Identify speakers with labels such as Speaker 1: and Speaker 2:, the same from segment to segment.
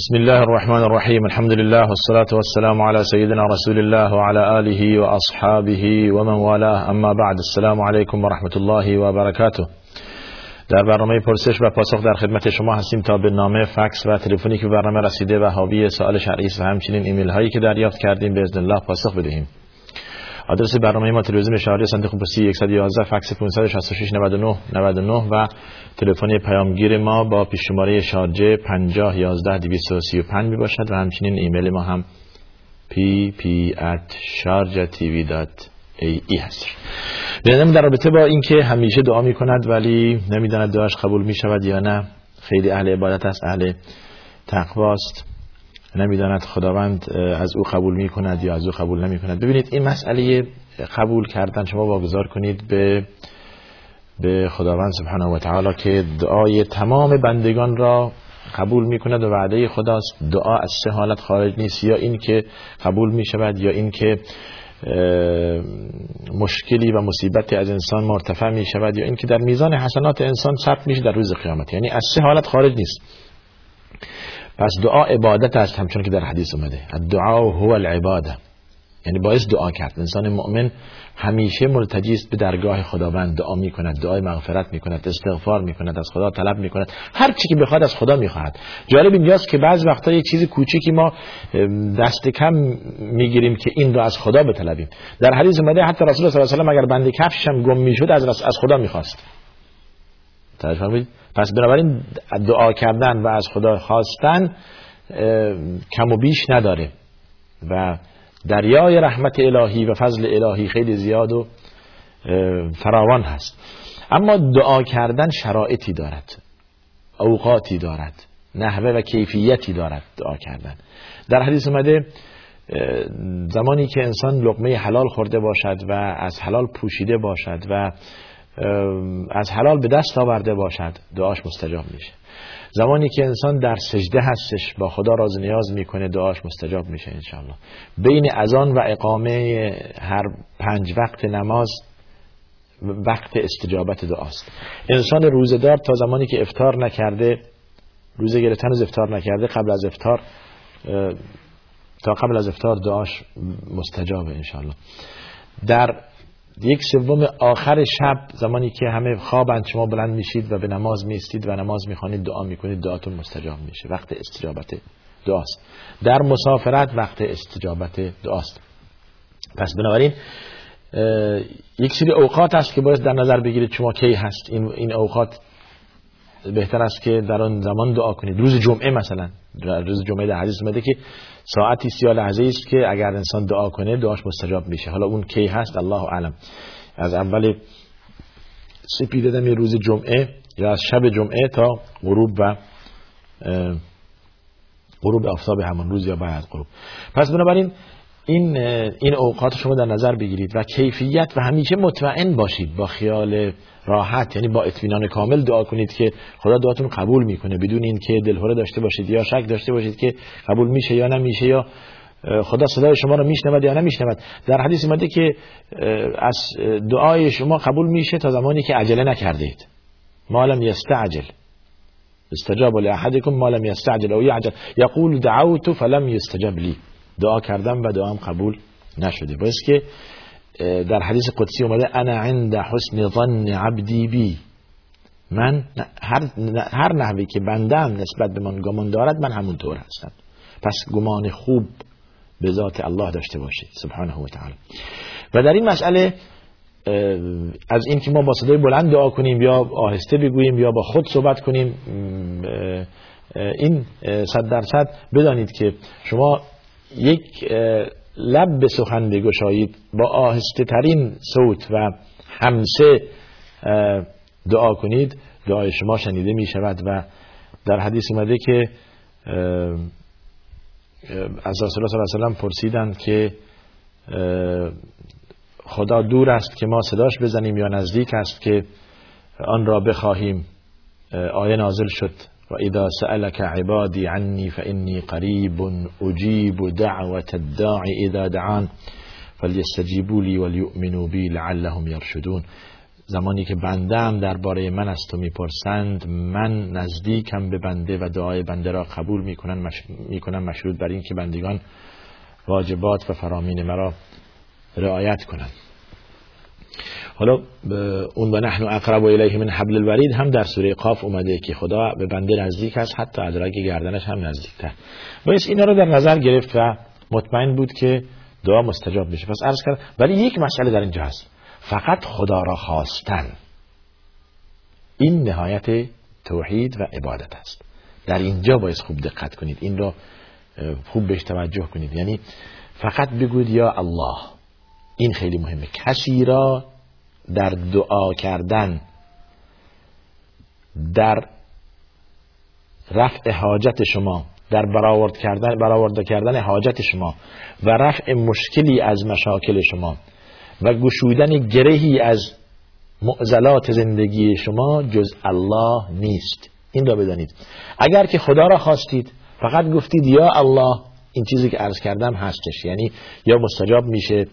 Speaker 1: بسم الله الرحمن الرحيم الحمد لله والصلاة والسلام على سيدنا رسول الله وعلى آله وأصحابه ومن والاه اما بعد السلام عليكم ورحمة الله وبركاته در برنامه پرسش و پاسخ در خدمت شما هستیم تا به نامه فکس و تلفنی که برنامه رسیده و حاوی سوال شرعی و همچنین ایمیل هایی که دریافت کردیم به الله پاسخ بدهیم. آدرس برنامه ما تلویزیون شهری صندوق پستی 111 فکس 566 99 99 و تلفن پیامگیر ما با پیش شماره شارجه 50 11 235 می باشد و همچنین ایمیل ما هم pp@sharjatv.ae هست. بنظرم در رابطه با اینکه همیشه دعا می کند ولی نمی‌داند دعاش قبول می شود یا نه خیلی اهل عبادت است اهل تقواست نمی‌داند خداوند از او قبول می کند یا از او قبول نمی کند ببینید این مسئله قبول کردن شما واگذار کنید به به خداوند سبحانه و تعالی که دعای تمام بندگان را قبول می کند و وعده خداست. دعا از سه حالت خارج نیست. یا این که قبول می شود یا این که مشکلی و مصیبتی از انسان مرتفع می شود یا این که در میزان حسنات انسان ثبت میشه در روز قیامت. یعنی از سه حالت خارج نیست. پس دعا عبادت است همچون که در حدیث اومده. الدعا هو العباده یعنی باعث دعا کرد. انسان مؤمن همیشه ملتجی است به درگاه خداوند. دعا می کند دعای مغفرت می کند استغفار می کند از خدا طلب می کند هر چی که بخواد از خدا می خواهد جالب اینجاست که بعض وقتا یک چیز کوچیکی ما دست کم می‌گیریم که این رو از خدا بطلبیم. در حدیث اومده حتی رسول صلی الله علیه و اگر بند کفشش هم گم می‌شد از از خدا می‌خواست پس بنابراین دعا کردن و از خدا خواستن کم و بیش نداره. و دریای رحمت الهی و فضل الهی خیلی زیاد و فراوان هست. اما دعا کردن شرایطی دارد. اوقاتی دارد. نحوه و کیفیتی دارد دعا کردن. در حدیث اومده زمانی که انسان لقمه حلال خورده باشد و از حلال پوشیده باشد و از حلال به دست آورده باشد. دعاش مستجاب میشه. زمانی که انسان در سجده هستش با خدا راز نیاز می‌کنه دعاش مستجاب میشه انشاءالله. بین اذان و اقامه هر پنج وقت نماز وقت استجابت دعاست. انسان روزدار تا زمانی که افتار نکرده روزه گرفتن از افتار نکرده قبل از افتار تا قبل از افتار دعاش مستجابه انشاءالله. در یک سوم آخر شب زمانی که همه خوابند شما بلند میشید و به نماز میستید و نماز می‌خوانید دعا می‌کنید دعاتون مستجاب میشه. وقت استجابت دعاست. در مسافرت وقت استجابت دعاست. پس بنابراین یک سری اوقات هست که باید در نظر بگیرید شما کی هست. این, این اوقات بهتر است که در آن زمان دعا کنید. روز جمعه مثلا. روز جمعه در حدیث اومده که ساعتی سیال لحظه است که اگر انسان دعا کنه دعاش مستجاب میشه. حالا اون کی هست؟ الله اعلم. از اول سپیده یه روز جمعه یا از شب جمعه تا غروب و غروب آفتاب همان روز یا بعد غروب. پس بنابراین این این اوقات شما در نظر بگیرید و کیفیت و همیشه مطمئن باشید با خیال راحت یعنی با اطمینان کامل دعا کنید که خدا دعاتون قبول می‌کنه بدون اینکه دلهوره داشته باشید یا شک داشته باشید که قبول میشه یا نمیشه یا خدا صدای شما رو میشنود یا نمیشنود. در حدیث اومده که از دعای شما قبول میشه تا زمانی که عجله نکردید. ما لم یستعجل. استجاب لاحدکم ما لم یستعجل او یعجل. یقول دعوت فلم یستجب لی. دعا کردم و دعام قبول نشده. باید که در حدیث قدسی اومده انا عند حسن ظن عبدی بی. من هر, هر نحوی که بندم نسبت به من گمان دارد من همونطور هستم. پس گمان خوب به ذات الله داشته باشید. سبحانه و تعالی. و در این مسئله از این که ما با صدای بلند دعا کنیم یا آهسته بگوییم یا با خود صحبت کنیم این صد درصد بدانید که شما یک لب به سخن بگشایید با آهسته ترین صوت و همسه دعا کنید. دعای شما شنیده می شود و در حدیث اومده که از رسول الله صلی الله پرسیدند که خدا دور است که ما صداش بزنیم یا نزدیک است که آن را بخواهیم. آیه نازل شد. وإذا سألك عبادي عني فإني قريب أجيب دعوة الداعي إذا دعان. فليستجيبوا لي وليؤمنوا بي لعلهم يرشدون. زمانی که بنده هم درباره من از تو می‌پرسند من نزدیکم به بنده و دعای بنده را قبول می‌کنن مش... می‌کنم مشروط بر این که بندگان واجبات و فرامین مرا رعایت کنند. حالا اون و نحن اقرب الیه من حبل الورید هم در سوره قاف اومده که خدا به بنده نزدیک است حتی ادراک گردنش هم نزدیکتر. باید اینا رو در نظر گرفت و مطمئن بود که دعا مستجاب میشه. پس عرض کرد ولی یک مسئله در اینجا هست. فقط خدا را خواستن این نهایت توحید و عبادت است. در اینجا باید خوب دقت کنید. این را خوب بهش توجه کنید. یعنی فقط بگوید یا الله. این خیلی مهمه. کسی را در دعا کردن در رفع حاجت شما در برآورد کردن برآورده کردن حاجت شما و رفع مشکلی از مشاکل شما و گشودن گرهی از معضلات زندگی شما جز الله نیست. این را بدانید. اگر که خدا را خواستید فقط گفتید یا الله این چیزی که عرض کردم هستش. یعنی یا مستجاب میشه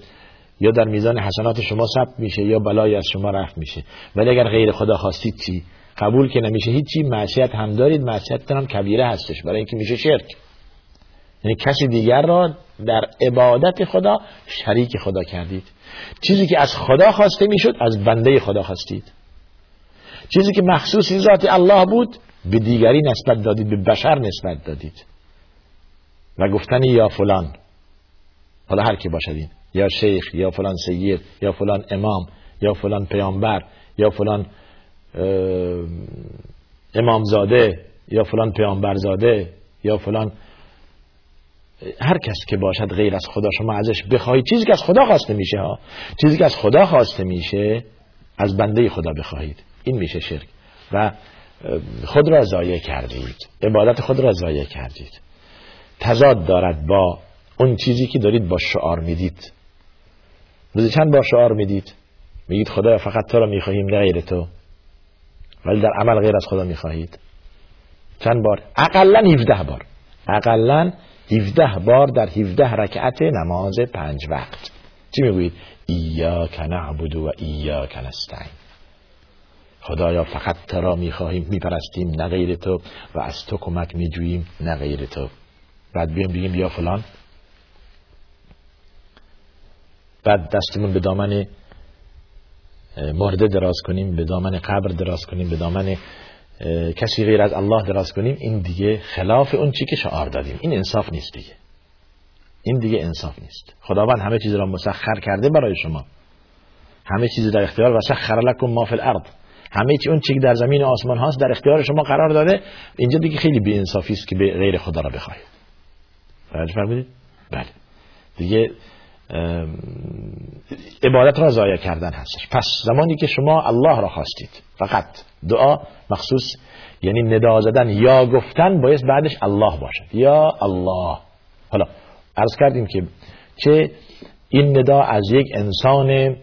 Speaker 1: یا در میزان حسنات شما ثبت میشه یا بلای از شما رفت میشه. ولی اگر غیر خدا خواستید چی؟ قبول که نمیشه. هیچی معصیت هم دارید معصیت هم کبیره هستش. برای اینکه میشه شرک. یعنی کسی دیگر را در عبادت خدا شریک خدا کردید. چیزی که از خدا خواسته می‌شد از بنده خدا خواستید. چیزی که مخصوصی ذات الله بود به دیگری نسبت دادید به بشر نسبت دادید. و گفتنی یا فلان. حالا هر کی باشدین یا شیخ یا فلان سید یا فلان امام یا فلان پیامبر یا فلان امامزاده یا فلان پیامبرزاده یا فلان هر کس که باشد غیر از خدا شما ازش بخواهید چیزی که از خدا خواسته میشه ها چیزی که از خدا خواسته میشه از بنده خدا بخواهید. این میشه شرک. و خود را ضایع کردید. عبادت خود را ضایع کردید. تضاد دارد با اون چیزی که دارید با شعار می‌دید. روزی چند بار شعار می‌دید؟ میگید خدا فقط تو را می‌خواهیم نه غیر تو. ولی در عمل غیر از خدا می‌خواهید. چند بار؟ اقلا 17 بار. اقلا 17 بار در 17 رکعت نماز پنج وقت. چی می‌گویید؟ ایاک نعبد و ایاک نستعین. خدایا فقط تو را می‌خواهیم میپرستیم نه غیر تو. و از تو کمک میجوییم نه غیر تو. بعد بیم بگیم یا فلان. بعد دستمون به دامن مرده دراز کنیم به دامن قبر دراز کنیم به دامن کسی غیر از الله دراز کنیم. این دیگه خلاف اون چی که شعار دادیم. این انصاف نیست دیگه. این دیگه انصاف نیست. خداوند همه چیز را مسخر کرده برای شما. همه چیز در اختیار و سخر لکم ما فی الارض. همه چی اون چی در زمین و آسمان هاست در اختیار شما قرار داده. اینجا دیگه خیلی بی است که به غیر خدا را بخواید. فرمودید؟ بله. دیگه عبادت را ضایع کردن هستش. پس زمانی که شما الله را خواستید فقط دعا مخصوص یعنی ندا زدن یا گفتن باید بعدش الله باشد. یا الله. حالا عرض کردیم که چه این ندا از یک انسان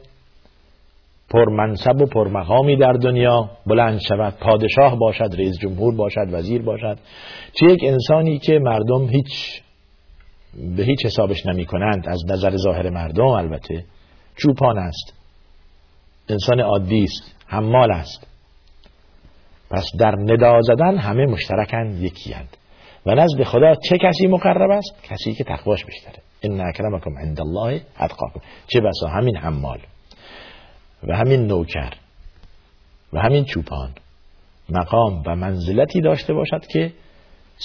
Speaker 1: پرمنصب و پرمقامی در دنیا بلند شود پادشاه باشد رئیس جمهور باشد وزیر باشد. چه یک انسانی که مردم هیچ به هیچ حسابش نمی کنند از نظر ظاهر مردم البته چوپان است. انسان عادی است حمال است. پس در ندا زدن همه مشترکن یکی هند و نزد خدا چه کسی مقرب است؟ کسی که تقواش بیشتره. ان اکرمکم عند الله اتقاکم. چه بسا همین حمال. و همین نوکر. و همین چوپان. مقام و منزلتی داشته باشد که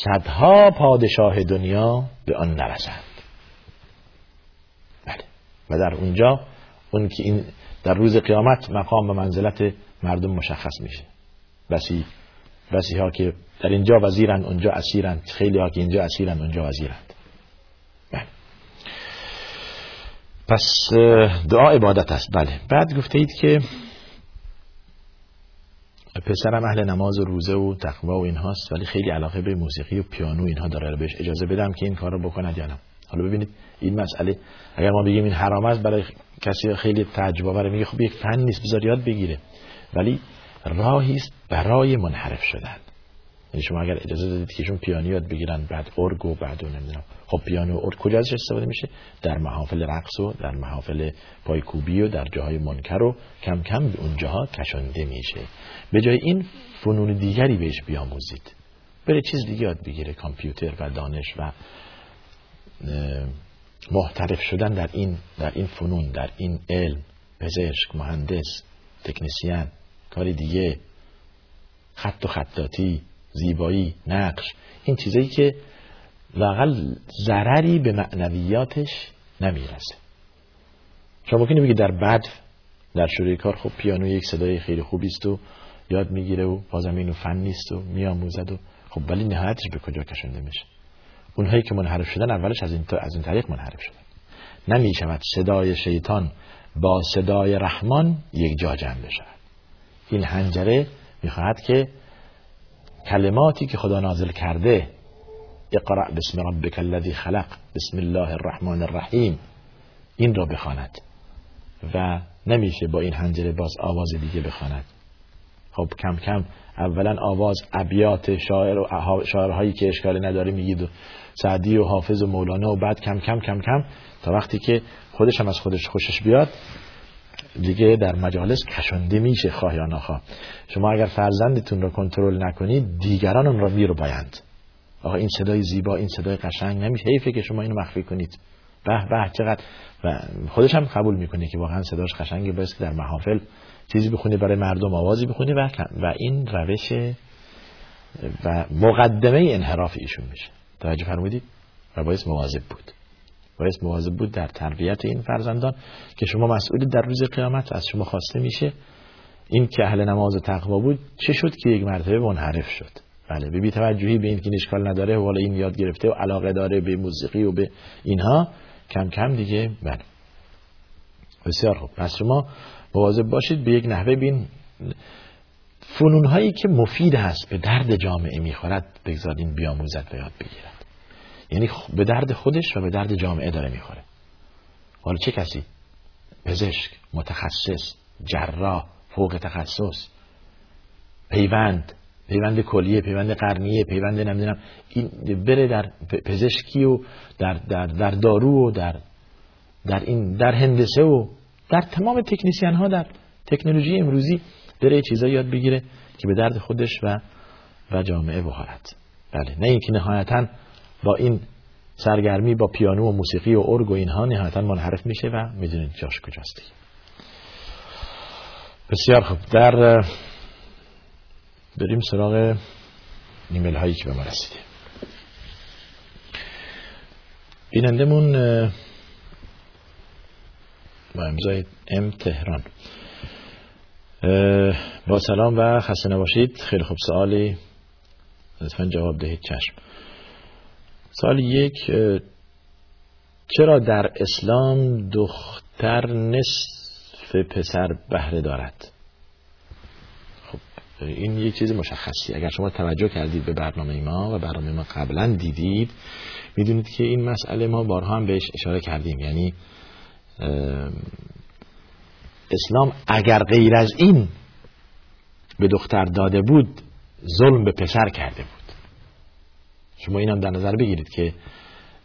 Speaker 1: صدها پادشاه دنیا به آن نرسند. بله. و در اونجا اون که این در روز قیامت مقام و منزلت مردم مشخص میشه. بسی بسی ها که در اینجا وزیرند اونجا اسیرند. خیلی ها که اینجا اسیرند اونجا وزیرند. بله. پس دعا عبادت است. بله. بعد گفته اید که پسرم اهل نماز و روزه و تقوا و اینهاست ولی خیلی علاقه به موسیقی و پیانو اینها داره بهش اجازه بدم که این کار رو بکند یا نه. حالا ببینید این مسئله اگر ما بگیم این حرام است برای کسی خیلی تعجب آور میگه خب یک فن نیست بذار یاد بگیره. ولی راهی است برای منحرف شدن. یعنی شما اگر اجازه دادید که ایشون پیانو یاد بگیرن بعد ارگ و بعد نمی‌دونم. خب پیانو و ارگ کجا ازش استفاده میشه در محافل رقص و در محافل پایکوبی و در جاهای منکر و کم کم به اونجاها کشانده میشه. به جای این فنون دیگری بهش بیاموزید. بره چیز دیگه یاد بگیره کامپیوتر و دانش و محترف شدن در این در این فنون در این علم. پزشک مهندس تکنسیان کاری دیگه. خط و خطاتی زیبایی نقش این چیزایی که لاقل ضرری به معنویاتش نمی‌رسه. شما ممکنه بگید در بد در شروع کار خب پیانو یک صدای خیلی خوبی است و یاد می‌گیره و بازم اینو فن نیست و میآموزد و خب ولی نهایتش به کجا کشنده میشه؟ اونهایی که منحرف شدن اولش از این از این طریق منحرف شدن. نمی شود صدای شیطان با صدای رحمان یک جا جمع بشود. این هنجره می‌خواهد که کلماتی که خدا نازل کرده. اقرأ بسم ربک الذی خلق. بسم الله الرحمن الرحیم. این را بخواند و نمیشه با این هنجره باز آواز دیگه بخواند. خب کم کم اولا آواز ابیات شاعر و شاعرهایی که اشکال نداره میگید و سعدی و حافظ و مولانا و بعد کم کم کم کم تا وقتی که خودش هم از خودش خوشش بیاد دیگه در مجالس کشنده میشه خواه یا نخواه شما اگر فرزندتون رو کنترل نکنید دیگران اون رو میرو بایند آقا این صدای زیبا این صدای قشنگ نمیشه حیفه که شما اینو مخفی کنید. به به چقدر. و خودش هم قبول می‌کنه که واقعا صداش قشنگه باید که در محافل چیزی بخونه برای مردم آوازی بخونه و, و این روش و مقدمه انحراف ایشون میشه. توجه فرمودید؟ و باید مواظب بود. باید مواظب بود در تربیت این فرزندان که شما مسئولی در روز قیامت از شما خواسته میشه این که اهل نماز و تقوا بود چه شد که یک مرتبه منحرف شد؟ بله به بی توجهی به این که اشکال نداره والا این یاد گرفته و علاقه داره به موسیقی و به اینها کم کم دیگه بله. بسیار خوب. پس شما مواظب باشید به یک نحوه بین فنون هایی که مفید هست به درد جامعه می‌خورد بگذارین بیاموزد و یاد بگیرد یعنی به درد خودش و به درد جامعه داره می‌خوره. حالا چه کسی؟ پزشک متخصص جراح فوق تخصص پیوند پیوند کلیه پیوند قرنیه پیوند نمی‌دونم. این بره در پزشکی و در, در, در دارو و در در این در هندسه و در تمام تکنیسیان ها در تکنولوژی امروزی بره چیزا یاد بگیره که به درد خودش و و جامعه بخورد بله نه اینکه نهایتا با این سرگرمی با پیانو و موسیقی و ارگ و اینها نهایتا منحرف میشه و می‌دونید جاش کجاست بسیار خوب. در بریم سراغ ایمیل هایی که به ما رسیده بینندمون با امضای ام تهران. با سلام و خسته نباشید. خیلی خوب سوالی. لطفا جواب دهید. چشم. سال یک چرا در اسلام دختر نصف پسر بهره دارد؟ خب این یک چیز مشخصی اگر شما توجه کردید به برنامه ما و برنامه ما قبلا دیدید می‌دونید که این مسئله ما بارها هم بهش اشاره کردیم. یعنی اسلام اگر غیر از این به دختر داده بود ظلم به پسر کرده بود. شما اینم در نظر بگیرید که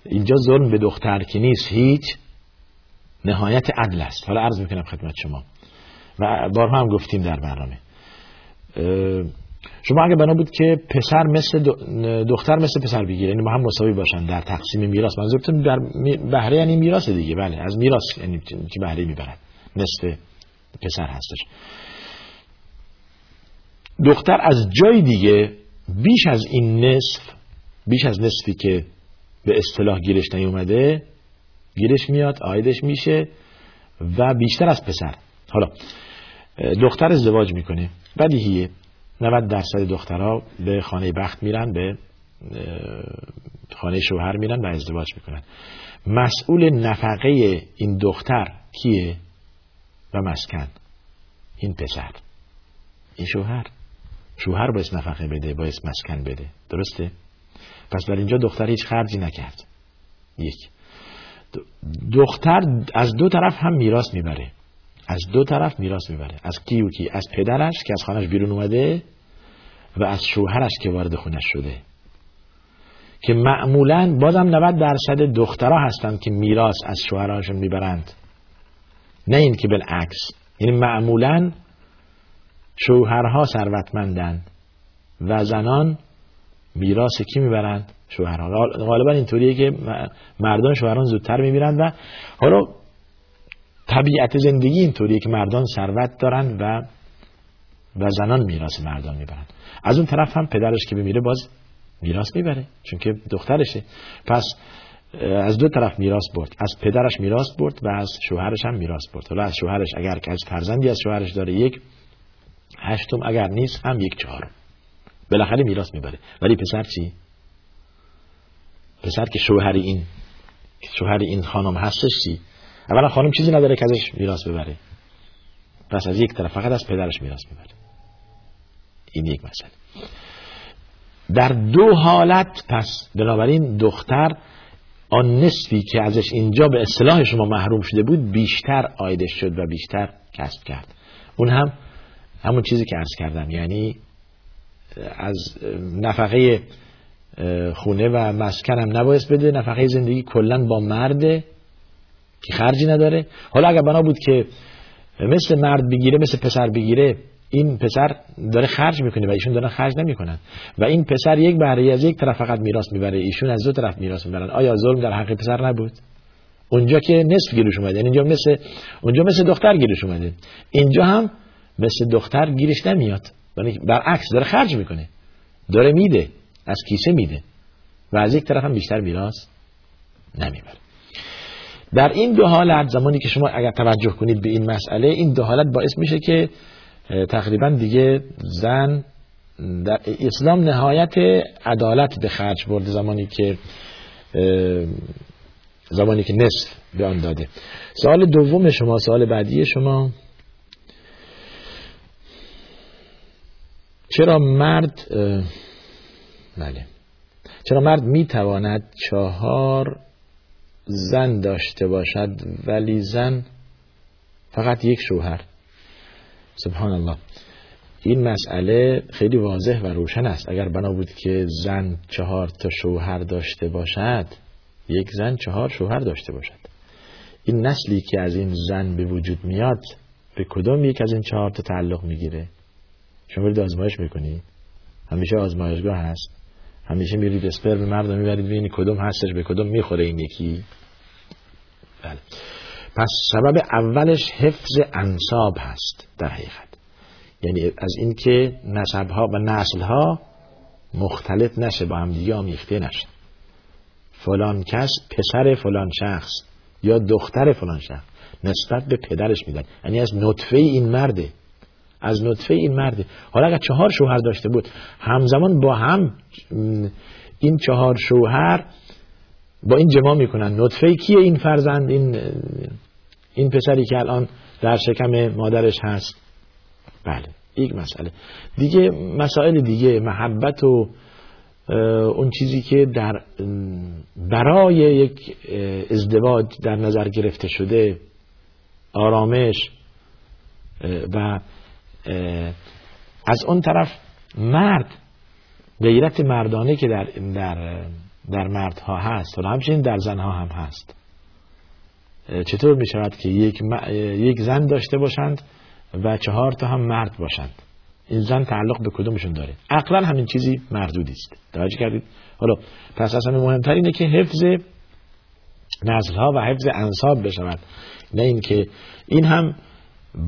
Speaker 1: اینجا ظلم به دختر که نیست هیچ نهایت عدل است. حالا عرض می‌کنم خدمت شما. و بارها هم گفتیم در برنامه. شما اگه بنا بود که پسر مثل دختر مثل پسر بگیره یعنی با هم مساوی باشن در تقسیم میراث. منظورتون در بهره یعنی میراث دیگه. بله از میراث یعنی که بهره می‌برد نصف پسر هستش. دختر از جای دیگه بیش از این نصف بیش از نصفی که به اصطلاح گیرش نیومده گیرش میاد آیدش میشه و بیشتر از پسر. حالا دختر ازدواج می‌کنه. بدیهیه. 90 درصد دخترها به خانه بخت میرن به خانه شوهر میرن و ازدواج می‌کنن. مسئول نفقه این دختر کیه؟ و مسکن. این پسر. این شوهر. شوهر باید نفقه بده باید مسکن بده. درسته؟ پس در اینجا دختر هیچ خرجی نکرد. یک. دختر از دو طرف هم میراث می‌بره. از دو طرف میراث می‌بره. از کی و کی؟ از پدرش که از خانش بیرون اومده و از شوهرش که وارد خونه شده. که معمولا بازم 90 درصد دخترها هستند که میراث از شوهرانشون می‌برند. نه این که بالعکس. یعنی معمولا شوهرها ثروتمندند و زنان میراث کی می‌برند شوهرها غالبا اینطوریه که مردان شوهران زودتر می‌برند و حالا طبیعت زندگی اینطوریه که مردان ثروت دارند و و زنان میراث مردان می‌برند از اون طرف هم پدرش که بمیره باز میراث می‌بره چون که دخترشه. پس از دو طرف میراث برد. از پدرش میراث برد و از شوهرش هم میراث برد. حالا از شوهرش اگر که از فرزندی از شوهرش داره یک هشتم اگر نیست هم یک چهارم. بالاخره میراث می‌بره. ولی پسر چی؟ پسر که شوهر این شوهر این خانم هستش چی؟ اولا خانم چیزی نداره که ازش میراث ببره. پس از یک طرف فقط از پدرش میراث می‌بره. این یک مسئله. در دو حالت پس بنابراین دختر آن نصفی که ازش اینجا به اصطلاح شما محروم شده بود بیشتر آیدش شد و بیشتر کسب کرد. اون هم همون چیزی که عرض کردم یعنی از نفقه خونه و مسکن هم نبایست بده. نفقه زندگی کلا با مرده که خرجی نداره. حالا اگر بنا بود که مثل مرد بگیره مثل پسر بگیره این پسر داره خرج می‌کنه و ایشون دارن خرج نمی‌کنن. و این پسر یک بهره از یک طرف فقط میراث می‌بره ایشون از دو طرف میراث می‌برن. آیا ظلم در حق پسر نبود؟ اونجا که نصف گیرش اومده یعنی اینجا مثل اونجا مثل دختر گیرش اومده. اینجا هم مثل دختر گیرش نمیاد. برعکس داره خرج می‌کنه. داره میده. از کیسه میده. و از یک طرف هم بیشتر میراث نمی‌بره. در این دو حالت زمانی که شما اگر توجه کنید به این مسئله این دو حالت باعث میشه که تقریبا دیگه زن در اسلام نهایت عدالت به خرج برده زمانی که زمانی که نصف به آن داده. سوال دوم شما سوال بعدی شما. چرا مرد بله. چرا مرد می‌تواند چهار زن داشته باشد ولی زن فقط یک شوهر؟ سبحان الله این مسئله خیلی واضح و روشن است. اگر بنا بود که زن چهار تا شوهر داشته باشد یک زن چهار شوهر داشته باشد. این نسلی که از این زن به وجود میاد به کدام یک از این چهار تا تعلق می‌گیره؟ شما برید آزمایش می‌کنی؟ همیشه آزمایشگاه هست. همیشه میرید اسپرم مرد می‌برید ببینید کدوم هستش به کدوم می‌خوره این یکی. بله. پس سبب اولش حفظ انصاب هست در حقیقت. یعنی از اینکه نسب ها و نسل ها مختلط نشه با هم دیگه آمیخته نشه. فلان کس پسر فلان شخص یا دختر فلان شخص نسبت به پدرش میدن. یعنی از نطفه این مرده. از نطفه این مرده حالا اگر چهار شوهر داشته بود همزمان با هم این چهار شوهر با این جمع می‌کنن. نطفه کیه این فرزند؟ این این پسری که الان در شکم مادرش هست. بله یک مسئله. دیگه مسائل دیگه محبت و اون چیزی که در برای یک ازدواج در نظر گرفته شده آرامش و از اون طرف مرد غیرت مردانه که در در در مردها هست و همچنین در زنها هم هست. چطور می شود که یک, یک زن داشته باشند و چهار تا هم مرد باشند؟ این زن تعلق به کدومشون داره؟ عقلا همین چیزی مردودی است. توجه کردید؟ حالا پس اصلا مهمتر اینه که حفظ نسل ها و حفظ انصاب بشود. نه اینکه این هم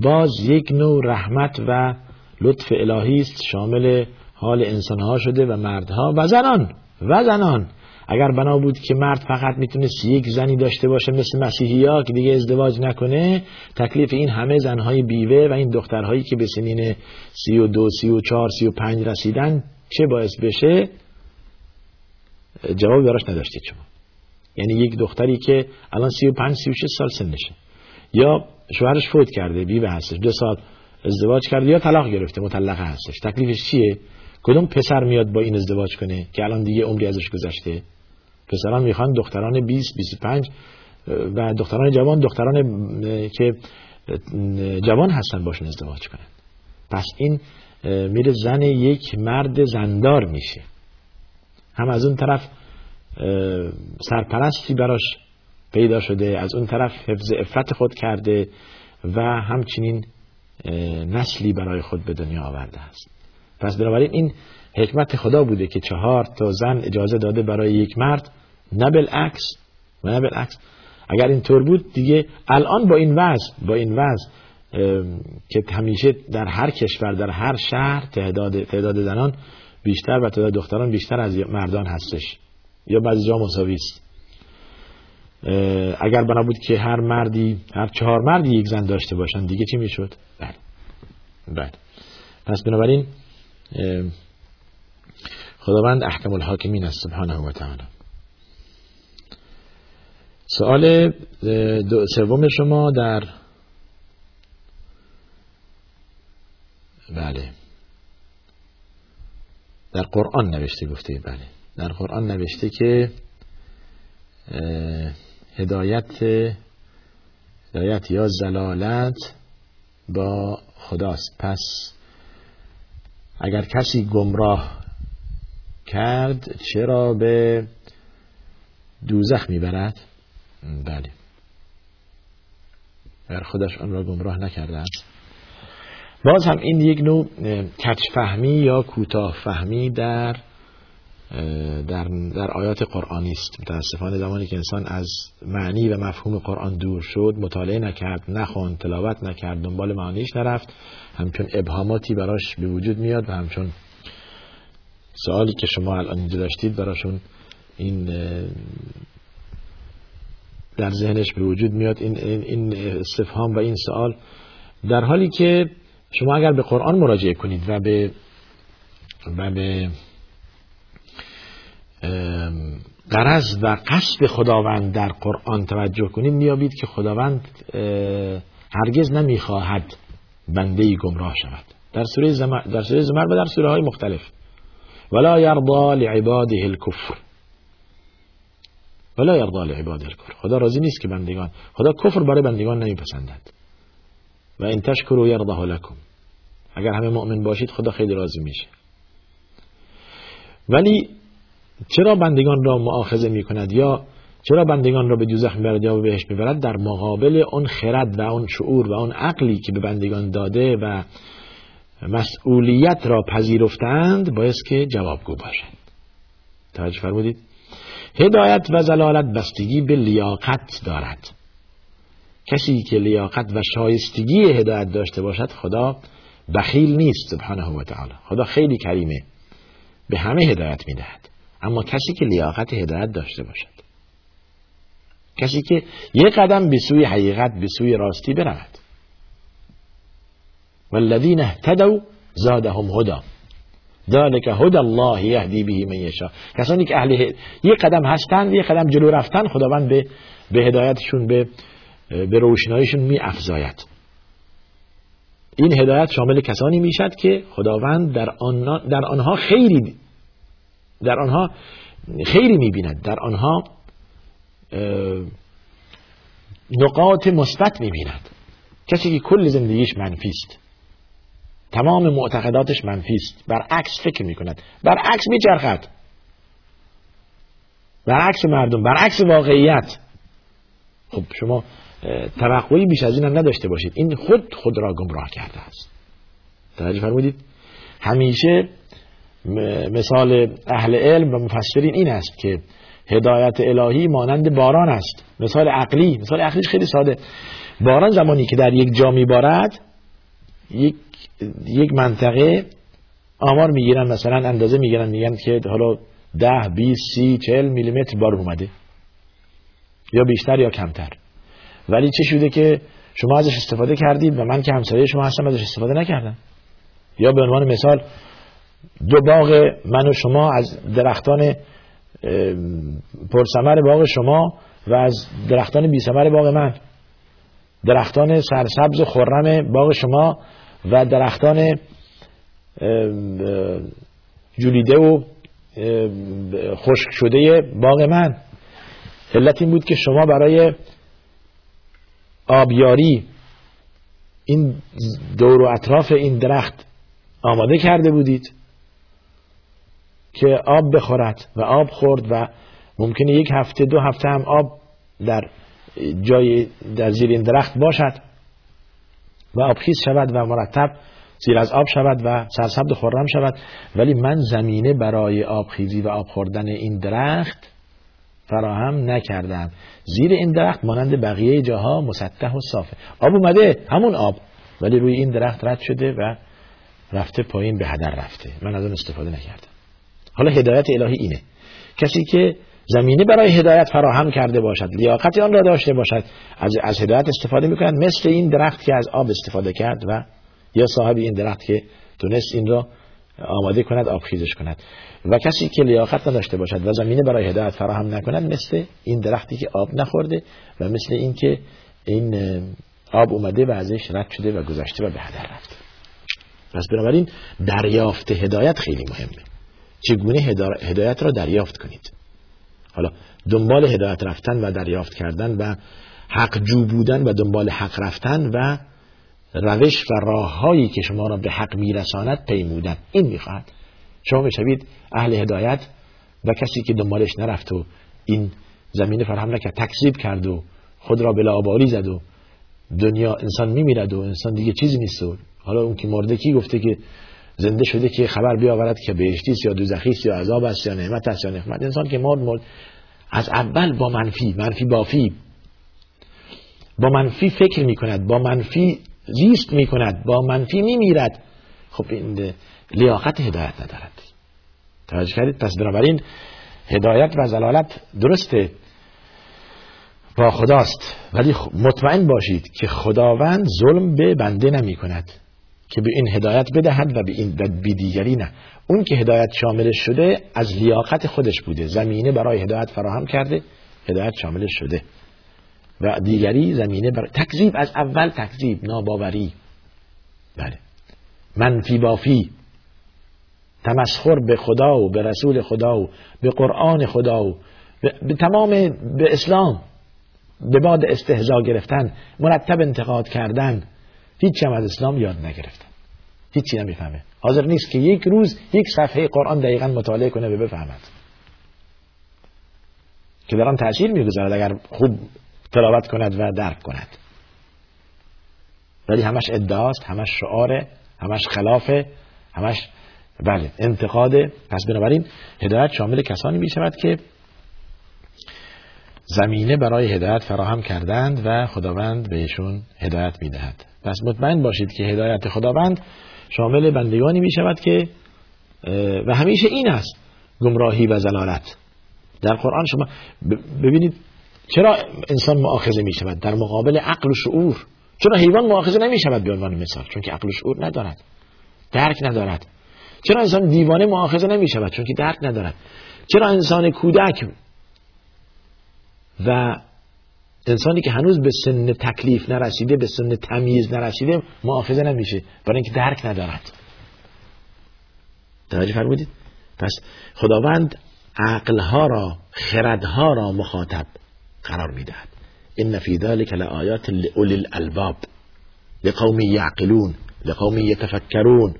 Speaker 1: باز یک نوع رحمت و لطف الهی است شامل حال انسان ها شده و مردها و زنان و زنان. اگر بنا بود که مرد فقط می‌تونست یک زنی داشته باشه مثل مسیحی ها که دیگه ازدواج نکنه تکلیف این همه زنهای بیوه و این دخترهایی که به سنین سی و دو سی و چار سی و پنج رسیدن چه باعث بشه؟ جواب براش نداشتید شما. یعنی یک دختری که الان سی و پنج سی و سال سنشه. یا شوهرش فوت کرده بیوه هستش. دو سال ازدواج کرده یا طلاق گرفته مطلقه هستش. تکلیفش چیه؟ کدوم پسر میاد با این ازدواج کنه که الان دیگه عمری ازش گذشته؟ پسران می‌خوان دختران 20 25 و دختران جوان دختران که جوان هستن باشون ازدواج کنن. پس این میره زن یک مرد زندار میشه. هم از اون طرف سرپرستی براش پیدا شده از اون طرف حفظ افرت خود کرده و همچنین نسلی برای خود به دنیا آورده است. پس بنابراین این حکمت خدا بوده که چهار تا زن اجازه داده برای یک مرد نه بالعکس و نه بالعکس. اگر اینطور بود دیگه الان با این وضع با این وضع که همیشه در هر کشور در هر شهر تعداد تعداد زنان بیشتر و تعداد دختران بیشتر از مردان هستش یا بعضی جا مساوی است. اگر بنا بود که هر مردی هر چهار مردی یک زن داشته باشن دیگه چی می‌شد؟ بله. بله. پس بنابراین خداوند احکم الحاکمین است سبحانه و تعالی. سوال سوم شما در بله. در قرآن نوشته گفته بله. در قرآن نوشته که هدایت هدایت یا زلالت با خداست. پس اگر کسی گمراه کرد چرا به دوزخ می‌برد؟ بله. اگر خودش آن را گمراه نکرده است. باز هم این یک نوع کچ فهمی یا کوتاه فهمی در در, در آیات قرآنی است متاسفانه زمانی که انسان از معنی و مفهوم قرآن دور شد مطالعه نکرد نخوان تلاوت نکرد دنبال معانیش نرفت. همچون ابهاماتی براش به وجود میاد و همچون سوالی که شما الان اینجا داشتید براشون این در ذهنش به وجود میاد این, این استفهام و این سوال. در حالی که شما اگر به قرآن مراجعه کنید و به و به قرض و قصد خداوند در قرآن توجه کنید میابید که خداوند هرگز نمی‌خواهد بنده ای گمراه شود. در سوره زمر در سوره زمر و در سوره های مختلف. ولا یرضا لعباده الكفر. ولا یرضا لعباده الكفر. خدا راضی نیست که بندگان خدا کفر برای بندگان نمیپسندد. و این تشکروا یرضه لکم اگر همه مؤمن باشید خدا خیلی راضی میشه. ولی چرا بندگان را معاخذه می کند یا چرا بندگان را به دوزخ می‌برد یا به بهش می‌برد؟ در مقابل اون خرد و اون شعور و اون عقلی که به بندگان داده و مسئولیت را پذیرفتند باید که جوابگو باشند. توجه فرمودید؟ هدایت و زلالت بستگی به لیاقت دارد. کسی که لیاقت و شایستگی هدایت داشته باشد خدا بخیل نیست سبحانه و تعالی. خدا خیلی کریمه. به همه هدایت می‌دهد. اما کسی که لیاقت هدایت داشته باشد. کسی که یک قدم به سوی حقیقت به سوی راستی برود. والذین اهتدوا زادهم هدا ذلك هدى الله یهدی به من یشاء. کسانی که اهل یک قدم هستند یک قدم جلو رفتن خداوند به به هدایتشون به به روشنایشون می افزاید این هدایت شامل کسانی می‌شد که خداوند در, آنها در آنها خیری در آنها خیری می‌بیند. در آنها نقاط مثبت می‌بیند. کسی که کل زندگیش منفی است. تمام معتقداتش منفی است. برعکس فکر می‌کند. برعکس میچرخد. برعکس مردم برعکس واقعیت. خب شما توقعی بیش از این هم نداشته باشید. این خود خود را گمراه کرده است. توجه فرمودید. همیشه مثال اهل علم و مفسرین این است که هدایت الهی مانند باران است. مثال عقلی مثال عقلیش خیلی ساده. باران زمانی که در یک جا میبارد یک یک منطقه آمار می‌گیرن مثلا اندازه می‌گیرن میگن که حالا ده بیس سی چل میلیمتر بار اومده. یا بیشتر یا کمتر. ولی چه شده که شما ازش استفاده کردید و من که همسایه شما هستم ازش استفاده نکردم. یا به عنوان مثال دو باغ من و شما از درختان پرسمر باغ شما و از درختان بیسمر باغ من. درختان سرسبز خرم باغ شما و درختان جولیده و خشک شده باغ من. علت این بود که شما برای آبیاری این دور و اطراف این درخت آماده کرده بودید. که آب بخورد و آب خورد و ممکنه یک هفته دو هفته هم آب در جای در زیر این درخت باشد و آبخیز شود و مرتب زیر از آب شود و سرسبد خورم شود. ولی من زمینه برای آبخیزی و آب خوردن این درخت فراهم نکردم. زیر این درخت مانند بقیه جاها مسطح و صافه. آب اومده همون آب. ولی روی این درخت رد شده و رفته پایین به هدر رفته. من از اون استفاده نکردم. حالا هدایت الهی اینه. کسی که زمینه برای هدایت فراهم کرده باشد لیاقت آن را داشته باشد از, از هدایت استفاده می‌کنند مثل این درخت که از آب استفاده کرد و یا صاحب این درخت که تونست این را آماده کند آب خیزش کند. و کسی که لیاقت نداشته باشد و زمینه برای هدایت فراهم نکند مثل این درختی که آب نخورده و مثل این که این آب اومده و ازش رد شده و گذشته و به هدر رفته پس بنابراین دریافت هدایت خیلی مهمه. چگونه هدایت را دریافت کنید. حالا دنبال هدایت رفتن و دریافت کردن و حق جو بودن و دنبال حق رفتن و روش و راههایی که شما را به حق میرساند پیمودن. این می‌خواهد. شما می‌شوید اهل هدایت و کسی که دنبالش نرفت و این زمینه فرهم نکرد تکذیب کرد و خود را بلا آباری زد و دنیا انسان میمیرد و انسان دیگه چیزی نیست و حالا اون که مرده کی گفته که زنده شده که خبر بیاورد که بهشتی یا دوزخی یا عذاب است یا نعمت است یا نعمت. انسان که مرد مرد از اول با منفی منفی بافی با منفی فکر می کند با منفی زیست می کند با منفی می میرد خب این لیاقت هدایت ندارد. توجه کردید؟ پس بنابراین هدایت و زلالت درسته. با خداست. ولی مطمئن باشید که خداوند ظلم به بنده نمی کند که به این هدایت بدهد و به این بی دیگری نه. اون که هدایت شاملش شده از لیاقت خودش بوده. زمینه برای هدایت فراهم کرده هدایت شاملش شده. و دیگری زمینه برای تکذیب از اول تکذیب ناباوری. بله. منفی بافی تمسخر به خدا و به رسول خدا و به قرآن خدا و به تمام به اسلام به باد استهزا گرفتن مرتب انتقاد کردن. هیچی هم از اسلام یاد نگرفتن هیچی نمی‌فهمه. حاضر نیست که یک روز یک صفحه قرآن دقیقا مطالعه کنه به بفهمد. که در آن تاثیر می‌گذارد اگر خوب تلاوت کند و درک کند. ولی همش ادعاست همش شعاره همش خلافه همش بله انتقاده. پس بنابراین هدایت شامل کسانی می شود که زمینه برای هدایت فراهم کردند و خداوند بهشون هدایت می دهد پس مطمئن باشید که هدایت خداوند شامل بندگانی می شود که و همیشه این است گمراهی و زلالت. در قرآن شما ببینید چرا انسان مؤاخذه می شود در مقابل عقل و شعور. چرا حیوان مؤاخذه نمی شود به عنوان مثال؟ چون که عقل و شعور ندارد. درک ندارد. چرا انسان دیوانه مؤاخذه نمی شود چون که درک ندارد. چرا انسان کودک و انسانی که هنوز به سن تکلیف نرسیده به سن تمیز نرسیده مؤاخذه نمیشه. برای اینکه درک ندارد. توجه فرمودید؟ پس خداوند عقلها را خردها را مخاطب قرار می‌دهد. ان فی ذلک لآیات لأولی الالباب لقوم یعقلون لقوم یتفکرون.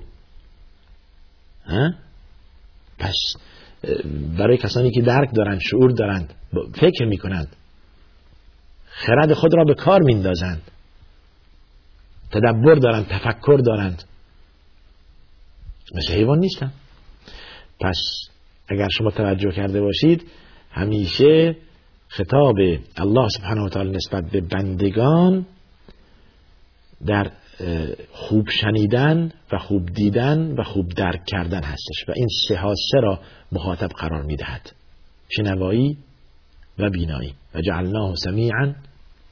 Speaker 1: پس برای کسانی که درک دارند شعور دارند فکر می‌کنند خرد خود را به کار میندازند. تدبر دارند تفکر دارند. مثل حیوان نیستن پس اگر شما توجه کرده باشید همیشه خطاب الله سبحانه و تعالی نسبت به بندگان در خوب شنیدن و خوب دیدن و خوب درک کردن هستش و این سه سه را مخاطب قرار می‌دهد. شنوایی و بینایی. و جعلناه سمیعا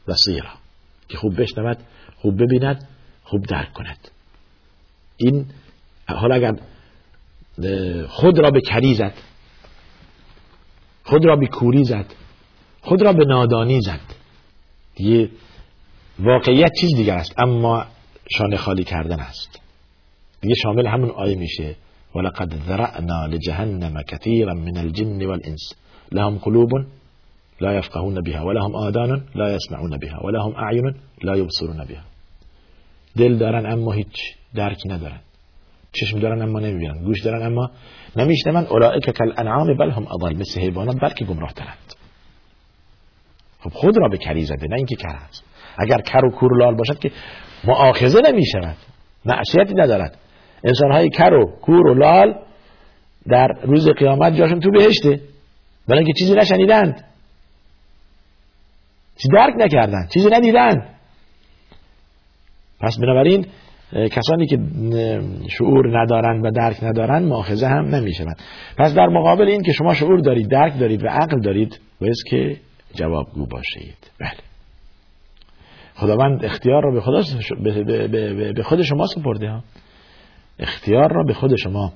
Speaker 1: بصیرا. که خوب بشنود خوب ببیند خوب درک کند. این حالا اگر خود را به کری زد خود را به کوری زد خود را به نادانی زد. دیگه واقعیت چیز دیگر است اما شانه خالی کردن است. دیگه شامل همون آیه میشه ولقد ذرعنا لجهنم كثيرا من الجن والانس. لهم قلوب لا يفقهون بها ولهم آذان لا يسمعون بها ولهم اعین لا يبصرون بها. دل دارن اما هیچ درکی ندارن. چشم دارن اما نمی‌بینن گوش دارن اما نمیشنون. اولئک کل انعام بل هم اضل مثل حیوانات بلکه گمراه ترند خب خود را به کری زده نه اینکه کر هست اگر کر و کور لال باشد که معاخذه نمی شود معصیتی ندارد. انسان های کر و کور و لال در روز قیامت جاشون تو بهشته. برای اینکه چیزی نشنیدند. چیزی درک نکردند چیزی ندیدند پس بنابراین کسانی که شعور ندارند و درک ندارند ماخذه هم نمی‌شوند پس در مقابل این که شما شعور دارید درک دارید و عقل دارید باید که جوابگو باشید. بله. خداوند اختیار را به, خدا به خود شما سپرده ها. اختیار را به خود شما.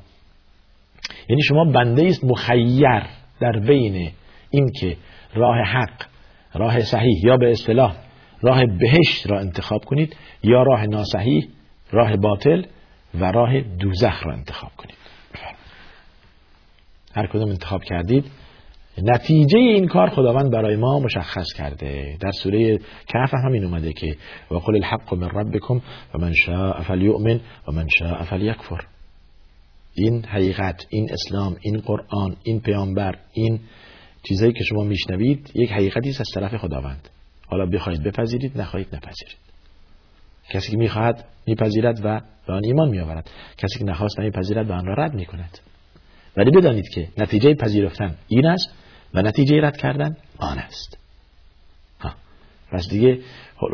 Speaker 1: یعنی شما بنده است مخیر در بین اینکه راه حق راه صحیح یا به اصطلاح راه بهشت را انتخاب کنید یا راه ناصحیح راه باطل و راه دوزخ را انتخاب کنید. هر کدوم انتخاب کردید. نتیجه این کار خداوند برای ما مشخص کرده. در سوره کهف همین اومده که و قل الحق من ربکم و من شاء فلیؤمن و من شاء فلیکفر. این حقیقت این اسلام این قرآن این پیامبر این چیزایی که شما میشنوید یک حقیقتی است از طرف خداوند. حالا بخواید بپذیرید نخواهید نپذیرید. کسی که می‌خواهد میپذیرد و به آن ایمان میآورد. کسی که نخواست نمیپذیرد و آن را رد می‌کند. ولی بدانید که نتیجه پذیرفتن این است و نتیجه رد کردن آن است. ها. پس دیگه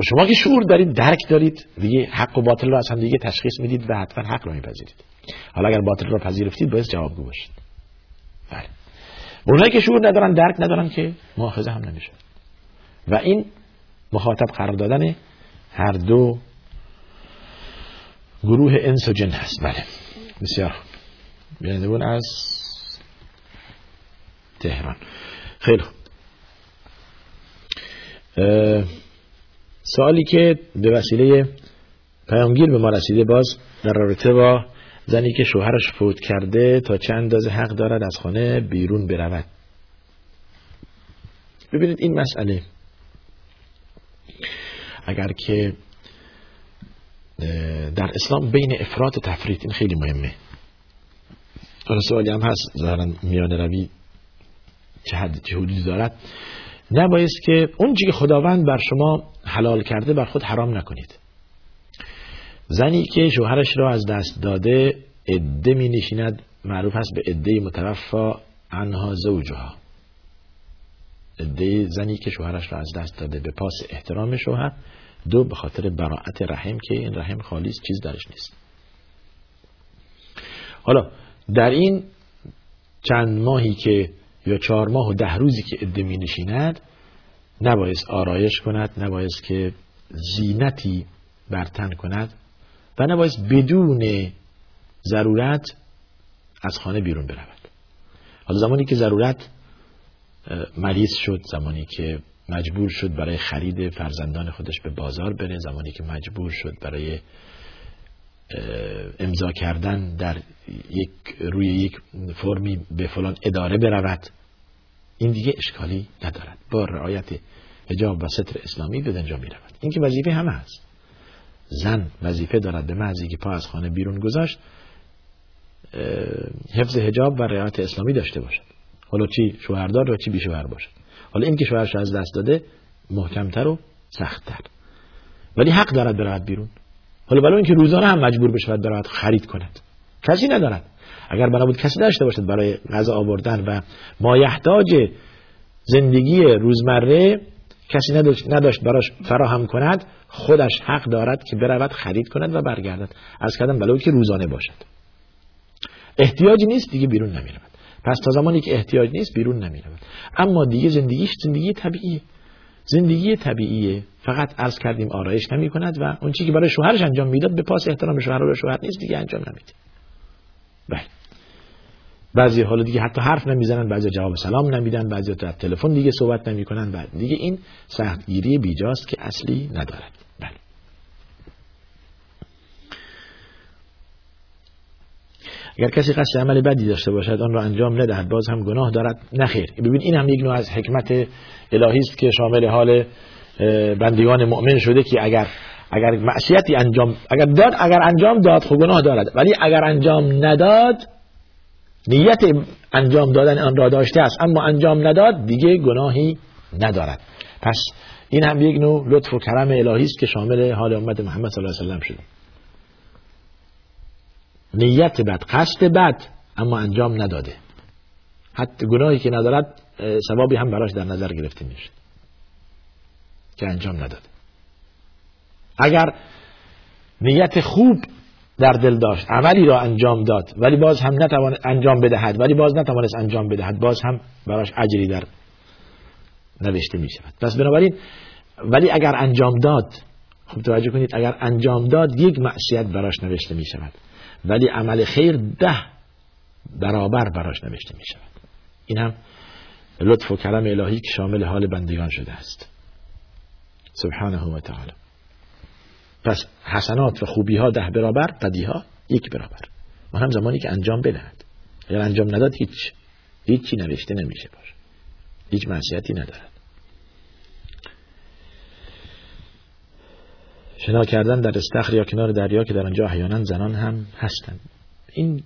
Speaker 1: شما که شعور دارید درک دارید دیگه حق و باطل را از هم دیگه تشخیص می‌دید و حتما حق را میپذیرید. حالا اگر باطل را پذیرفتید باید جوابگو باشید. بله. اونایی که شعور ندارن درک ندارن که مؤاخذه هم نمیشه. و این مخاطب قرار دادن هر دو گروه انس و جن هست. بله. بسیار بیننده از تهران. خیلی سوالی که به وسیله پیامگیر به ما رسیده باز در رابطه با زنی که شوهرش فوت کرده تا چند اندازه حق دارد از خانه بیرون برود. ببینید این مسئله. اگر که در اسلام بین افراد و تفرید این خیلی مهمه. حالا سوالی هم هست ظاهرا میان روی چه حد چه حدودی دارد. نبایست که اون که خداوند بر شما حلال کرده بر خود حرام نکنید. زنی که شوهرش را از دست داده عده می نشیند معروف هست به عده متوفا عنها زوجها. عده زنی که شوهرش را از دست داده به پاس احترام شوهر دو به خاطر براعت رحم که این رحم خالیست چیز درش نیست. حالا در این چند ماهی که یا چهار ماه و ده روزی که عده می نشیند نبایست آرایش کند نبایست که زینتی برتن کند. و نبایست بدون ضرورت از خانه بیرون برود. حالا زمانی که ضرورت مریض شد زمانی که مجبور شد برای خرید فرزندان خودش به بازار بره زمانی که مجبور شد برای امضا کردن در یک روی یک فرمی به فلان اداره برود. این دیگه اشکالی ندارد. با رعایت حجاب و ستر اسلامی به دنجا می رود این که وظیفه همه هست زن وظیفه دارد به محضی که پا از خانه بیرون گذاشت حفظ حجاب و رعایت اسلامی داشته باشد. حالا چی شوهردار و چی بی شوهر باشد. حالا این که شوهرش از دست داده محکمتر و سختتر. ولی حق دارد برود بیرون. حالا برای اینکه روزانه هم مجبور بشود برود خرید کند. کسی ندارد. اگر بنا بود کسی داشته باشد برای غذا آوردن و مایحتاج زندگی روزمره کسی نداشت براش فراهم کند خودش حق دارد که برود خرید کند و برگردد. از کردن بلوی که روزانه باشد. احتیاجی نیست دیگه بیرون نمی‌رود. پس تا زمانی که احتیاج نیست بیرون نمی‌رود. اما دیگه زندگیش زندگی طبیعیه زندگی طبیعیه. فقط عرض کردیم آرایش نمی کند و اون چیزی که برای شوهرش انجام می‌داد به پاس احترام شوهر و شوهر نیست دیگه انجام نمیده. بله. بعضی حالا دیگه حتی حرف نمی‌زنن بعضی جواب سلام نمیدن بعضی در تلفن دیگه صحبت نمی‌کنن بعد دیگه این سختگیری بیجاست که اصلی ندارد. بله. اگر کسی قصد عمل بدی داشته باشد آن را انجام ندهد باز هم گناه دارد. نخیر ببین این هم یک نوع از حکمت الهی است که شامل حال بندگان مؤمن شده که اگر اگر معصیتی انجام اگر داد اگر انجام داد خب گناه دارد. ولی اگر انجام نداد نیت انجام دادن آن را داشته است. اما انجام نداد دیگه گناهی ندارد. پس این هم یک نوع لطف و کرم الهی است که شامل حال امت محمد صلی الله علیه و شده. نیت بد قصد بد اما انجام نداده. حتی گناهی که ندارد ثوابی هم براش در نظر گرفته میشه که انجام نداده. اگر نیت خوب در دل داشت. عملی را انجام داد. ولی باز هم نتوان انجام بدهد. ولی باز نتوانست انجام بدهد. باز هم براش اجری در نوشته می شود پس بنابراین ولی اگر انجام داد خوب توجه کنید اگر انجام داد یک معصیت براش نوشته می شود ولی عمل خیر ده برابر براش نوشته می شود این هم لطف و کرم الهی که شامل حال بندگان شده است. سبحانه و تعالی. پس حسنات و خوبی ها ده برابر بدی ها یک برابر. و هم زمانی که انجام بدهد. اگر انجام نداد هیچ هیچی نوشته نمیشه باش. هیچ معصیتی ندارد. شنا کردن در استخر یا کنار دریا که در آنجا احیانا زنان هم هستند. این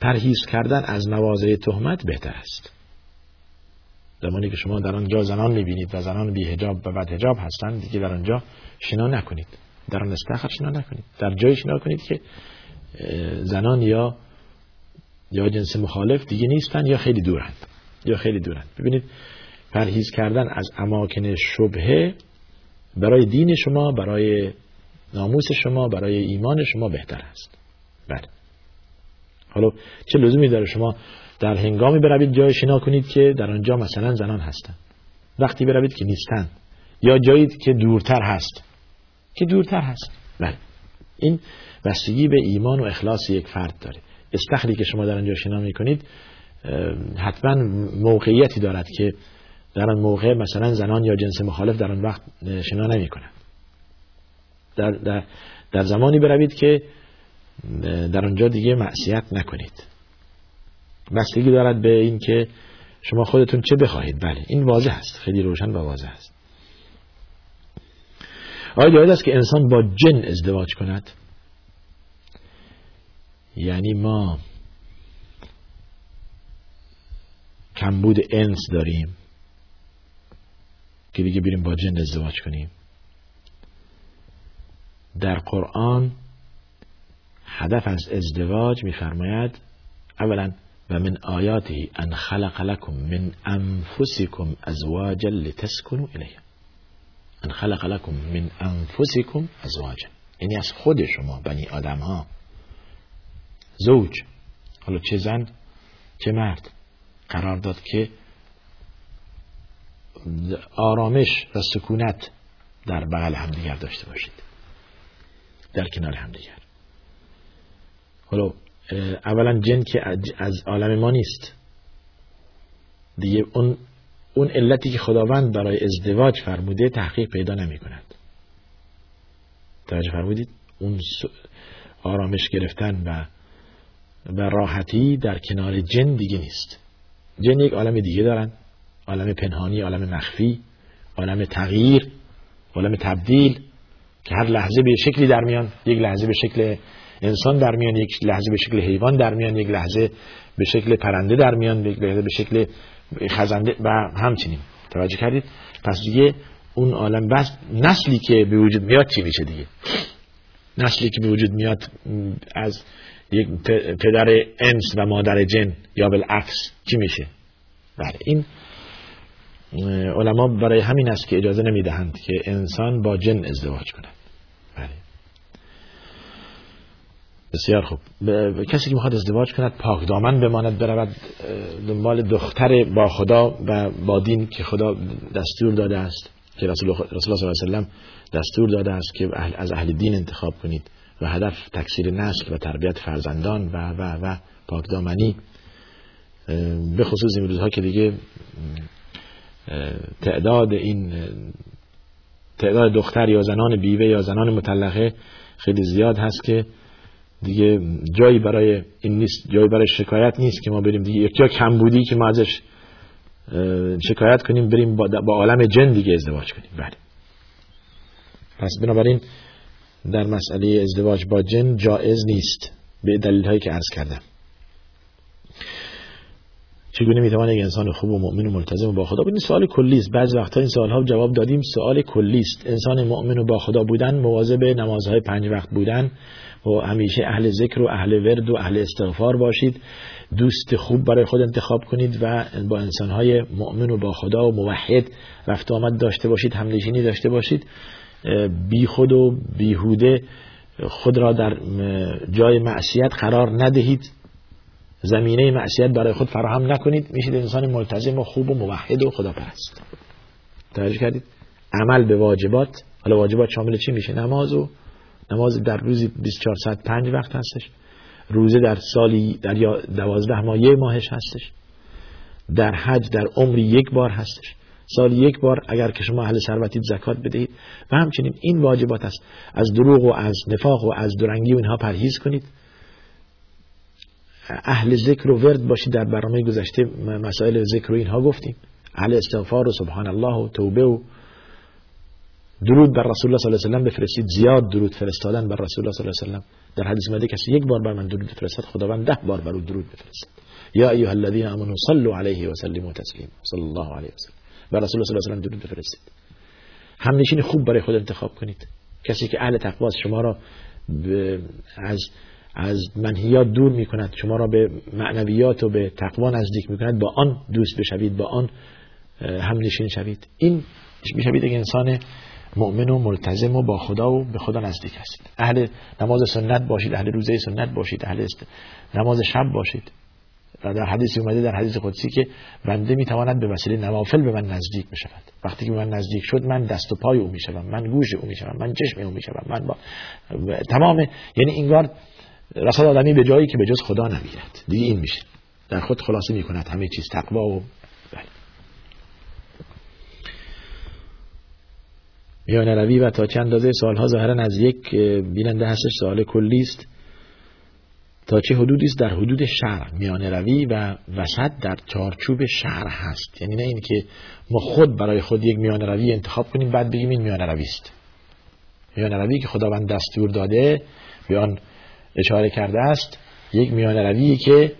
Speaker 1: پرهیز کردن از مواضع تهمت بهتر است. زمانی که شما در آنجا زنان می‌بینید و زنان بی هجاب و بد هجاب هستند دیگه در آنجا شنا نکنید. در آن استخر شنا نکنید. در جای شنا کنید که زنان یا یا جنس مخالف دیگه نیستن یا خیلی دورند. یا خیلی دورند. ببینید پرهیز کردن از اماکن شبهه برای دین شما برای ناموس شما برای ایمان شما بهتر است. بله. حالا چه لزومی داره شما در هنگامی بروید جای شنا کنید که در آنجا مثلا زنان هستند. وقتی بروید که نیستن یا جایی که دورتر هست. که دورتر هست. بله. این بستگی به ایمان و اخلاص یک فرد داره. استخری که شما در آنجا شنا می‌کنید حتما موقعیتی دارد که در آن موقع مثلا زنان یا جنس مخالف در آن وقت شنا نمی کنند در, در, در زمانی بروید که در آنجا دیگه معصیت نکنید. بستگی دارد به این که شما خودتون چه بخواهید. بله این واضح است. خیلی روشن و واضح است. آیا جایز است که انسان با جن ازدواج کند؟ یعنی ما کمبود انس داریم که دیگه بریم با جن ازدواج کنیم. در قرآن هدف از ازدواج میفرماید اولا و من آیاته ان خلق لكم من انفسكم ازواجا لتسكنوا الیها ان خلق لكم من انفسكم ازواجا. یعنی از خود شما بنی آدم ها زوج. حالا چه زن چه مرد. قرار داد که آرامش و سکونت در بغل همدیگر داشته باشید. در کنار همدیگر. حالا اولا جن که از عالم ما نیست. دیگه اون اون علتی که خداوند برای ازدواج فرموده تحقیق پیدا نمی کند توجه فرمودید؟ اون آرامش گرفتن و و راحتی در کنار جن دیگه نیست. جن یک عالم دیگه دارن. عالم پنهانی عالم مخفی عالم تغییر عالم تبدیل که هر لحظه به شکلی در میان یک لحظه به شکل انسان در میان یک لحظه به شکل حیوان در میان یک لحظه به شکل پرنده در میان یک لحظه به شکل خزنده و همچنین. توجه کردید؟ پس دیگه اون عالم بس نسلی که به وجود میاد چی میشه دیگه؟ نسلی که به وجود میاد از یک پدر انس و مادر جن یا بالعکس چی میشه؟ بله این علما برای همین است که اجازه نمی‌دهند که انسان با جن ازدواج کند بله بسیار خوب. کسی که می‌خواد ازدواج کند پاک دامن بماند برود دنبال دختر با خدا و با دین که خدا دستور داده است که رسول الله صلی الله علیه وسلم دستور داده است که از اهل دین انتخاب کنید و هدف تکثیر نسل و تربیت فرزندان و و و پاکدامنی. به خصوص این روزها که دیگه تعداد این تعداد دختر یا زنان بیوه یا زنان مطلقه خیلی زیاد هست که دیگه جایی برای این نیست جایی برای شکایت نیست که ما بریم. دیگه یا کم بودی که ما ازش شکایت کنیم بریم با, با عالم جن دیگه ازدواج کنیم. بله. پس بنابراین در مسئله ازدواج با جن جائز نیست. به دلیل هایی که عرض کردم. چگونه می‌توان یک انسان خوب و مؤمن و ملتزم و با خدا بودن سوال کلی است بعضی وقتا این سوال ها جواب دادیم. سوال کلی است انسان مؤمن و با خدا بودن مواظب نمازهای پنج وقت بودن. و همیشه اهل ذکر و اهل ورد و اهل استغفار باشید. دوست خوب برای خود انتخاب کنید و با انسانهای مؤمن و با خدا و موحد رفت آمد داشته باشید همنشینی داشته باشید. بی خود و بیهوده خود را در جای معصیت قرار ندهید. زمینه معصیت برای خود فراهم نکنید. میشید انسان ملتزم و خوب و موحد و خداپرست. توجه کردید. عمل به واجبات. حالا واجبات شامل چی میشه؟ نماز و نماز در روزی 24 ساعت 5 وقت هستش. روزه در سالی در یا دوازده ماه یه ماهش هستش. در حج در عمری یک بار هستش. سال یک بار اگر که شما اهل ثروتید زکات بدهید. و همچنین این واجبات است. از دروغ و از نفاق و از درنگی و اینها پرهیز کنید. اهل ذکر و ورد باشید در برنامه گذشته مسائل ذکر و اینها گفتیم. اهل استغفار و سبحان الله و توبه و درود بر رسول الله صلی الله علیه و سلم بفرستید. زیاد درود فرستادن بر رسول الله صلی الله علیه و سلم در حدیث اومده کسی یک بار بر من درود بفرستد خداوند ده بار بر او درود بفرستد. یا ایها الذين امنوا صلوا علیه و سلموا تسلیما. صلی الله علیه و سلم. بر رسول الله صلی الله علیه و سلم درود بفرستید. همنشین خوب برای خود انتخاب کنید. کسی که اهل تقوا شما را از از منهیات دور می کند شما را به معنویات و به تقوا نزدیک می کند با آن دوست بشوید با آن هم نشین شوید. این می‌شوید؟ یک انسان مؤمن و ملتزم و با خدا و به خدا نزدیک هستید. اهل نماز سنت باشید اهل روزه سنت باشید اهل نماز شب باشید. در حدیث اومده در حدیث قدسی که بنده می‌تواند به وسیله نوافل به من نزدیک بشود. وقتی که من نزدیک شد من دست و پای او می‌شوم من گوش او می‌شوم من چشم او می‌شوم من با تمام یعنی اینگار رسد آدمی به جایی که به جز خدا نمیرد. دیگه این میشه. در خود خلاصه می‌کند همه چیز تقوا و بله. میانه روی و تا چند اندازه سالها ظاهرا از یک بیننده هستش سوال کلی است. تا چه حدودی است در حدود شهر؟ میانه روی و وسط در چارچوب شهر هست. یعنی نه این که ما خود برای خود یک میانه روی انتخاب کنیم بعد بگیم این میانه روی است. میانه روی که خداوند دستور داده بیان اشاره کرده است یک میان روی که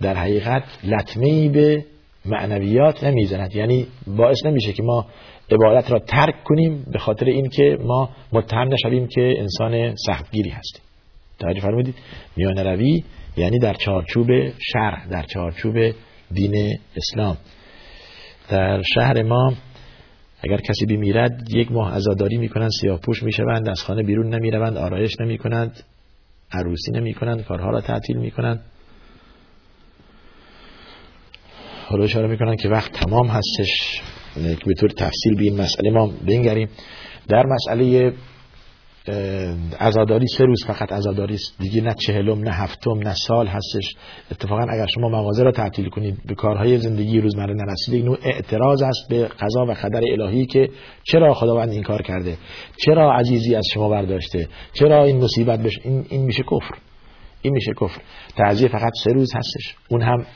Speaker 1: در حقیقت لطمه به معنویات نمی‌زند. یعنی باعث نمیشه که ما عبادت را ترک کنیم به خاطر اینکه ما متهم نشویم که انسان سختگیری هستیم. توجه فرمودید میان روی یعنی در چارچوب شرع در چارچوب دین اسلام. در شهر ما اگر کسی بمیرد یک ماه عزاداری می‌کنند سیاه پوش می‌شوند از خانه بیرون نمی‌روند آرایش نمی‌کنند. عروسی نمی کنند کارها را تعطیل می کنند حالا اشاره می کنند که وقت تمام هستش. به طور تفصیل به این مسئله ما بنگریم. در مسئله عزاداری سه روز فقط عزاداری است. دیگه نه چهلم نه هفتم نه سال هستش. اتفاقا اگر شما مغازه را تعطیل کنید به کارهای زندگی روزمره نرسید نوع اعتراض است به قضا و قدر الهی که چرا خداوند این کار کرده؟ چرا عزیزی از شما برداشته؟ چرا این مصیبت بشه این, این میشه کفر؟ این میشه کفر. تعزیه فقط سه روز هستش. اون هم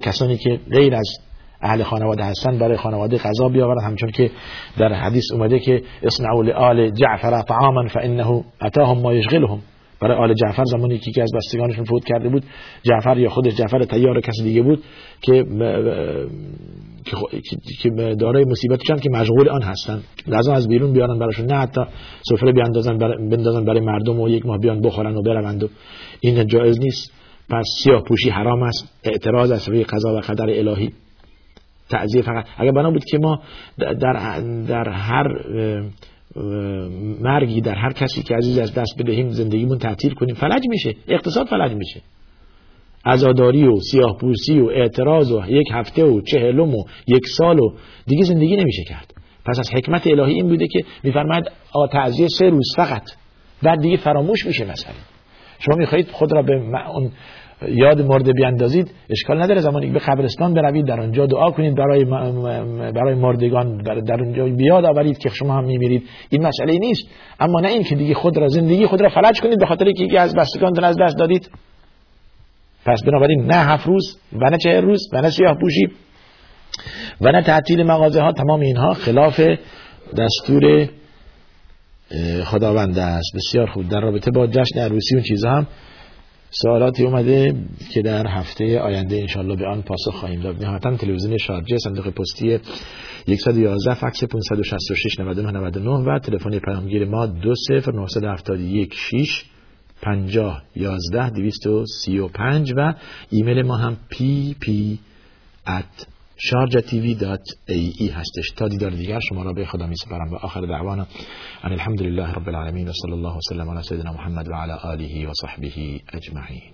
Speaker 1: کسانی که غیر از اهل خانواده هستن برای خانواده غذا بیاورن. همچون که در حدیث اومده که اصنعوا لآل جعفر طعاما فانه اتاهم ما یشغلهم برای آل جعفر زمانی که از بستگانشون فوت کرده بود جعفر یا خودش جعفر تیار کسی دیگه بود که که دارای مصیبت چند که مشغول آن هستن. لازم از بیرون بیارن براشون نه حتی سفره بیاندازن بندازن برای مردم و یک ماه بیان بخورن و بروند و این جایز نیست. پس سیاه پوشی حرام است. اعتراض است روی قضا و قدر الهی. تعذیه فقط. اگر بنا بود که ما در, در هر مرگی در هر کسی که عزیز از دست بدهیم زندگیمون تعطیل کنیم فلج میشه. اقتصاد فلج میشه. عزاداری و سیاه پوسی و اعتراض و یک هفته و چهلم و یک سال و دیگه زندگی نمیشه کرد. پس از حکمت الهی این بوده که میفرماید تعذیه سه روز فقط. بعد دیگه فراموش میشه مثلا شما می‌خواهید خود را به اون یاد مرده بیاندازید اشکال نداره. زمانی به قبرستان بروید در آنجا دعا کنید برای برای مردگان در اونجا بیاد آورید که شما هم میمیرید. این مسئله نیست. اما نه این که دیگه خود را زندگی خود را فلج کنید به خاطر که یکی از بستگان از دست دادید. پس بنابراین نه هفت روز و نه چه روز و نه سیاه پوشی و نه تعطیل مغازه ها. تمام اینها خلاف دستور خداوند است. بسیار خوب. در رابطه با جشن عروسی و چیزها هم سوالاتی اومده که در هفته آینده انشالله به آن پاسخ خواهیم داد. نهایتا تلویزیون شارجه صندوق پستی 111 فکس 566 99 99 و تلفن پیامگیر ما 20 971 6 50 11 235 و ایمیل ما هم pp at sharjatv.ae هستش. تا دیدار دیگر شما را به خدا می سپارم و آخر دعوانا ان الحمد لله رب العالمین و صلی الله وسلم علی سیدنا محمد و علی آله و صحبه اجمعین.